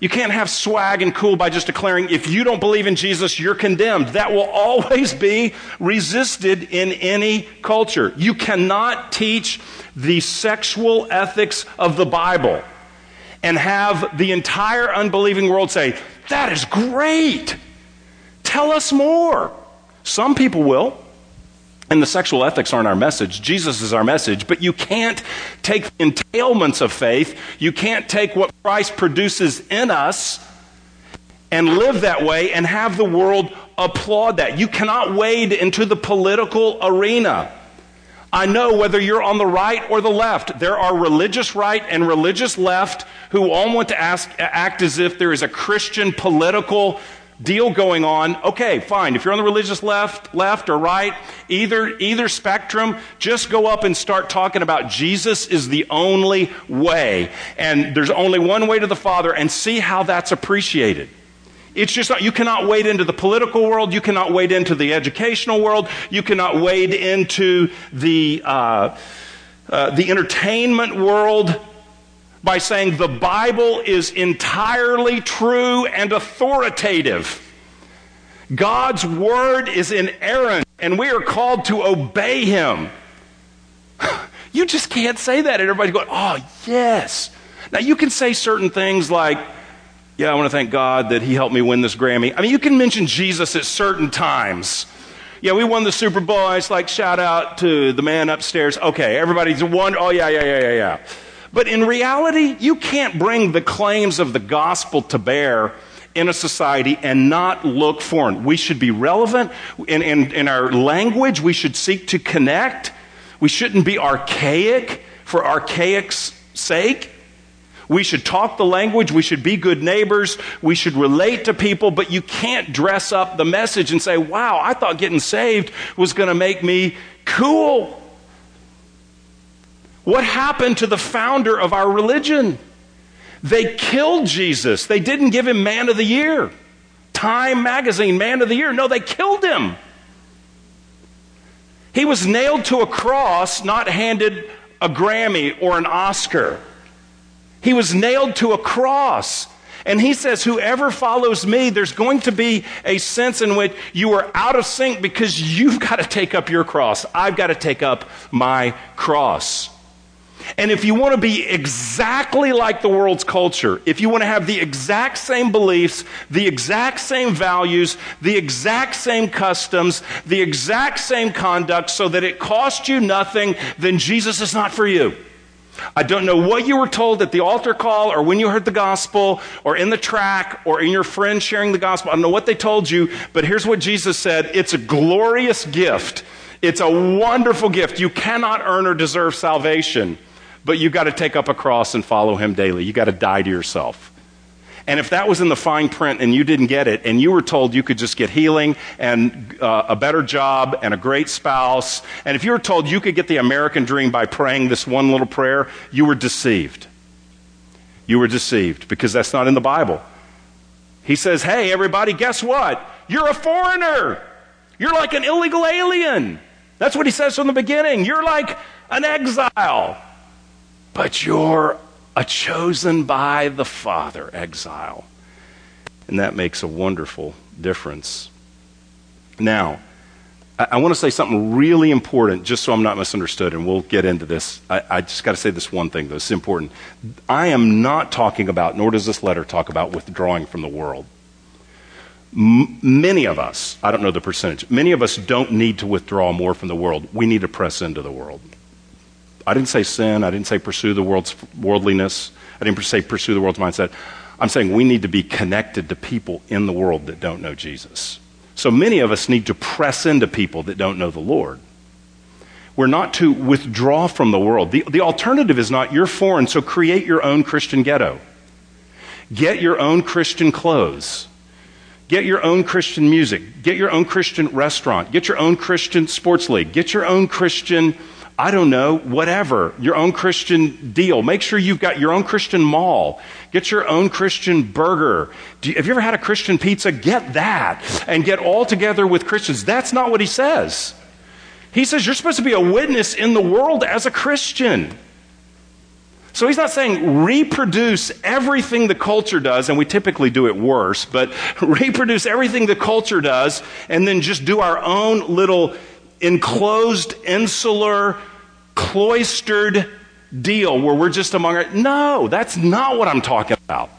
You can't have swag and cool by just declaring, if you don't believe in Jesus, you're condemned. That will always be resisted in any culture. You cannot teach the sexual ethics of the Bible and have the entire unbelieving world say, that is great. Tell us more. Some people will. And the sexual ethics aren't our message. Jesus is our message. But you can't take the entailments of faith. You can't take what Christ produces in us and live that way and have the world applaud that. You cannot wade into the political arena. I know whether you're on the right or the left, there are religious right and religious left who all want to ask, act as if there is a Christian political deal going on, okay, fine. If you're on the religious left, left or right, either, either spectrum, just go up and start talking about Jesus is the only way. And there's only one way to the Father and see how that's appreciated. It's just not, you cannot wade into the political world. You cannot wade into the educational world. You cannot wade into the, uh, uh, the entertainment world by saying the Bible is entirely true and authoritative. God's word is inerrant, and we are called to obey him. You just can't say that, and everybody's going, oh, yes. Now, you can say certain things like, yeah, I want to thank God that He helped me win this Grammy. I mean, you can mention Jesus at certain times. Yeah, we won the Super Bowl. It's like, shout out to the man upstairs. Okay, everybody's one. Oh, yeah, yeah, yeah, yeah, yeah. But in reality, you can't bring the claims of the gospel to bear in a society and not look foreign. We should be relevant in, in, in our language. We should seek to connect. We shouldn't be archaic for archaic's sake. We should talk the language. We should be good neighbors. We should relate to people, but you can't dress up the message and say, wow, I thought getting saved was going to make me cool. What happened to the founder of our religion? They killed Jesus. They didn't give him Man of the Year. Time magazine, Man of the Year. No, they killed him. He was nailed to a cross, not handed a Grammy or an Oscar. He was nailed to a cross. And he says, Whoever follows me, there's going to be a sense in which you are out of sync because you've got to take up your cross. I've got to take up my cross. And if you want to be exactly like the world's culture, if you want to have the exact same beliefs, the exact same values, the exact same customs, the exact same conduct, so that it costs you nothing, then Jesus is not for you. I don't know what you were told at the altar call or when you heard the gospel or in the track or in your friend sharing the gospel. I don't know what they told you, but here's what Jesus said it's a glorious gift. It's a wonderful gift. You cannot earn or deserve salvation but you've got to take up a cross and follow him daily. You've got to die to yourself. And if that was in the fine print and you didn't get it, and you were told you could just get healing and uh, a better job and a great spouse, and if you were told you could get the American dream by praying this one little prayer, you were deceived. You were deceived because that's not in the Bible. He says, Hey, everybody, guess what? You're a foreigner. You're like an illegal alien. That's what he says from the beginning. You're like an exile but you're a chosen by the Father exile. And that makes a wonderful difference. Now, I, want to say something really important, just so I'm not misunderstood, and we'll get into this. I, I just got to say this one thing, though. It's important. I am not talking about, nor does this letter talk about withdrawing from the world. M- many of us, I don't know the percentage, many of us don't need to withdraw more from the world. We need to press into the world. I didn't say sin. I didn't say pursue the world's worldliness. I didn't say pursue the world's mindset. I'm saying we need to be connected to people in the world that don't know Jesus. So many of us need to press into people that don't know the Lord. We're not to withdraw from the world. The, the alternative is not you're foreign, so create your own Christian ghetto. Get your own Christian clothes. Get your own Christian music. Get your own Christian restaurant. Get your own Christian sports league. Get your own Christian, I don't know, whatever, your own Christian deal. Make sure you've got your own Christian mall. Get your own Christian burger. You, have you ever had a Christian pizza? Get that and get all together with Christians. That's not what he says. He says you're supposed to be a witness in the world as a Christian. So he's not saying reproduce everything the culture does, and we typically do it worse, but reproduce everything the culture does and then just do our own little enclosed, insular, cloistered deal where we're just among our. No, that's not what I'm talking about.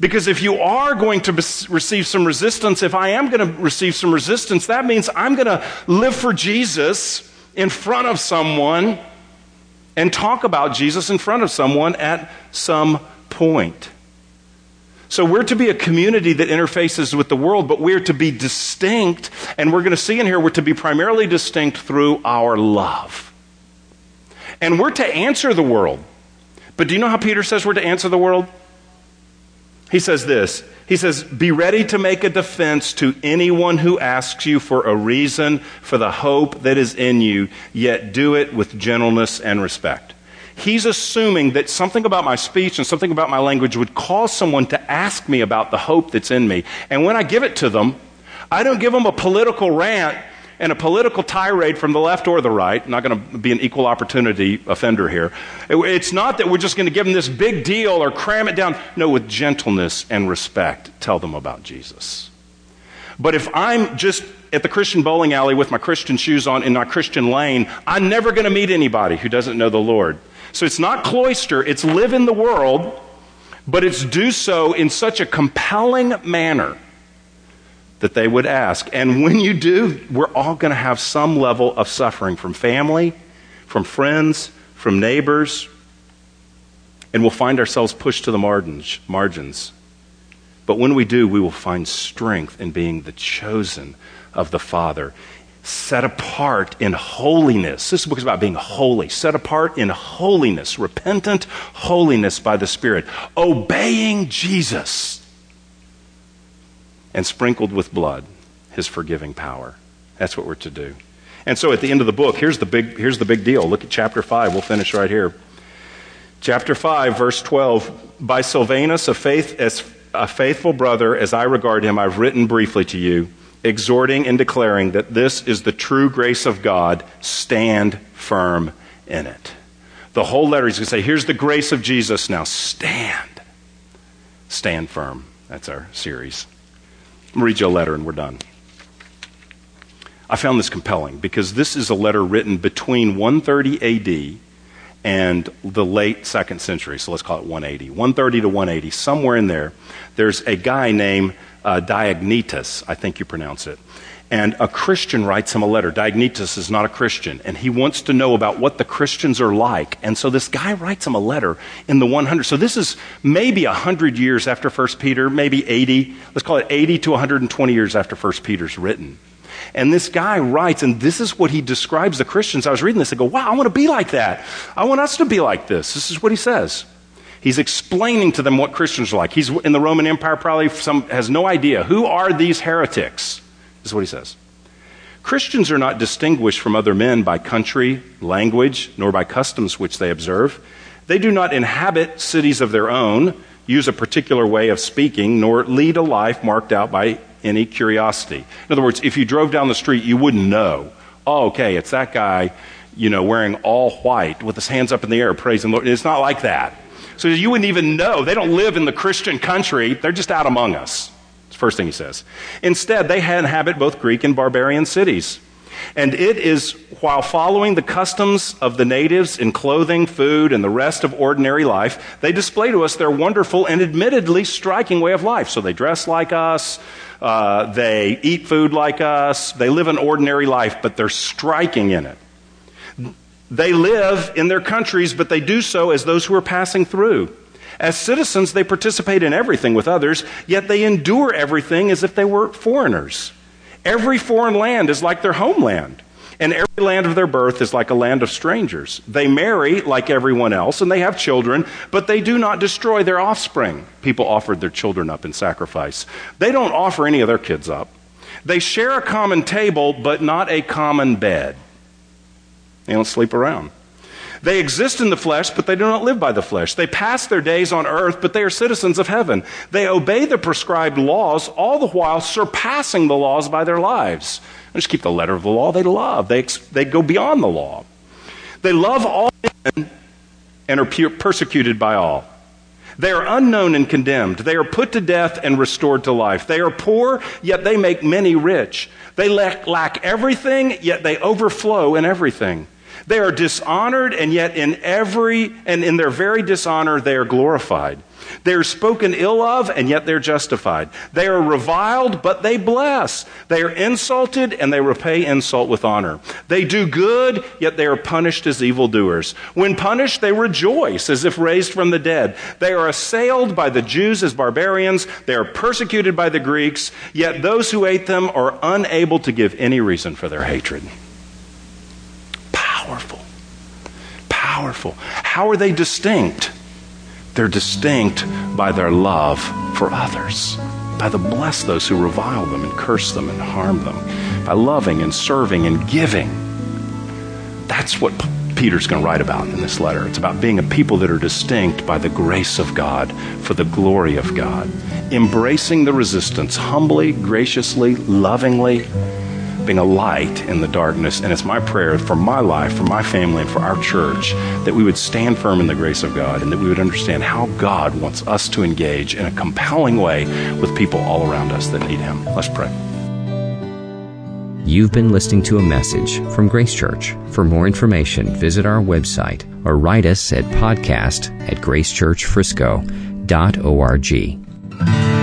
Because if you are going to receive some resistance, if I am going to receive some resistance, that means I'm going to live for Jesus in front of someone and talk about Jesus in front of someone at some point. So we're to be a community that interfaces with the world, but we're to be distinct, and we're going to see in here we're to be primarily distinct through our love. And we're to answer the world. But do you know how Peter says we're to answer the world? He says this He says, Be ready to make a defense to anyone who asks you for a reason for the hope that is in you, yet do it with gentleness and respect. He's assuming that something about my speech and something about my language would cause someone to ask me about the hope that's in me. And when I give it to them, I don't give them a political rant and a political tirade from the left or the right. I'm not going to be an equal opportunity offender here. It's not that we're just going to give them this big deal or cram it down. No, with gentleness and respect, tell them about Jesus. But if I'm just at the Christian bowling alley with my Christian shoes on in my Christian lane, I'm never going to meet anybody who doesn't know the Lord. So it's not cloister, it's live in the world, but it's do so in such a compelling manner that they would ask. And when you do, we're all going to have some level of suffering from family, from friends, from neighbors, and we'll find ourselves pushed to the margins. margins. But when we do, we will find strength in being the chosen of the Father, set apart in holiness. This book is about being holy, set apart in holiness, repentant holiness by the Spirit, obeying Jesus and sprinkled with blood, his forgiving power. That's what we're to do. And so at the end of the book, here's the big, here's the big deal. Look at chapter 5. We'll finish right here. Chapter 5, verse 12. By Silvanus, a, faith, as a faithful brother, as I regard him, I've written briefly to you, exhorting and declaring that this is the true grace of God. Stand firm in it. The whole letter, he's going to say, here's the grace of Jesus. Now stand. Stand firm. That's our series. I'm read you a letter and we're done. I found this compelling because this is a letter written between 130 AD and the late second century. So let's call it 180. 130 to 180, somewhere in there, there's a guy named uh, Diognetus, I think you pronounce it. And a Christian writes him a letter. Diognetus is not a Christian, and he wants to know about what the Christians are like. And so this guy writes him a letter in the 100. So this is maybe 100 years after 1 Peter, maybe 80. Let's call it 80 to 120 years after 1 Peter's written. And this guy writes, and this is what he describes the Christians. I was reading this and go, wow, I want to be like that. I want us to be like this. This is what he says. He's explaining to them what Christians are like. He's in the Roman Empire, probably some, has no idea. Who are these heretics? This is what he says. Christians are not distinguished from other men by country, language, nor by customs which they observe. They do not inhabit cities of their own, use a particular way of speaking, nor lead a life marked out by any curiosity. In other words, if you drove down the street, you wouldn't know. Oh, okay, it's that guy, you know, wearing all white with his hands up in the air praising the Lord. It's not like that. So you wouldn't even know. They don't live in the Christian country. They're just out among us. First thing he says. Instead, they inhabit both Greek and barbarian cities. And it is while following the customs of the natives in clothing, food, and the rest of ordinary life, they display to us their wonderful and admittedly striking way of life. So they dress like us, uh, they eat food like us, they live an ordinary life, but they're striking in it. They live in their countries, but they do so as those who are passing through. As citizens, they participate in everything with others, yet they endure everything as if they were foreigners. Every foreign land is like their homeland, and every land of their birth is like a land of strangers. They marry like everyone else, and they have children, but they do not destroy their offspring. People offered their children up in sacrifice. They don't offer any of their kids up. They share a common table, but not a common bed. They don't sleep around. They exist in the flesh, but they do not live by the flesh. They pass their days on earth, but they are citizens of heaven. They obey the prescribed laws, all the while surpassing the laws by their lives. They just keep the letter of the law they love. They, they go beyond the law. They love all men and are persecuted by all. They are unknown and condemned. They are put to death and restored to life. They are poor, yet they make many rich. They lack, lack everything, yet they overflow in everything. They are dishonored, and yet in every and in their very dishonor they are glorified. They are spoken ill of, and yet they're justified. They are reviled, but they bless. They are insulted, and they repay insult with honor. They do good, yet they are punished as evildoers. When punished, they rejoice as if raised from the dead. They are assailed by the Jews as barbarians. They are persecuted by the Greeks, yet those who hate them are unable to give any reason for their hatred. Powerful. Powerful. How are they distinct? They're distinct by their love for others, by the bless those who revile them and curse them and harm them, by loving and serving and giving. That's what Peter's going to write about in this letter. It's about being a people that are distinct by the grace of God for the glory of God, embracing the resistance humbly, graciously, lovingly being a light in the darkness. And it's my prayer for my life, for my family, and for our church that we would stand firm in the grace of God and that we would understand how God wants us to engage in a compelling way with people all around us that need Him. Let's pray. You've been listening to a message from Grace Church. For more information, visit our website or write us at podcast at gracechurchfrisco.org.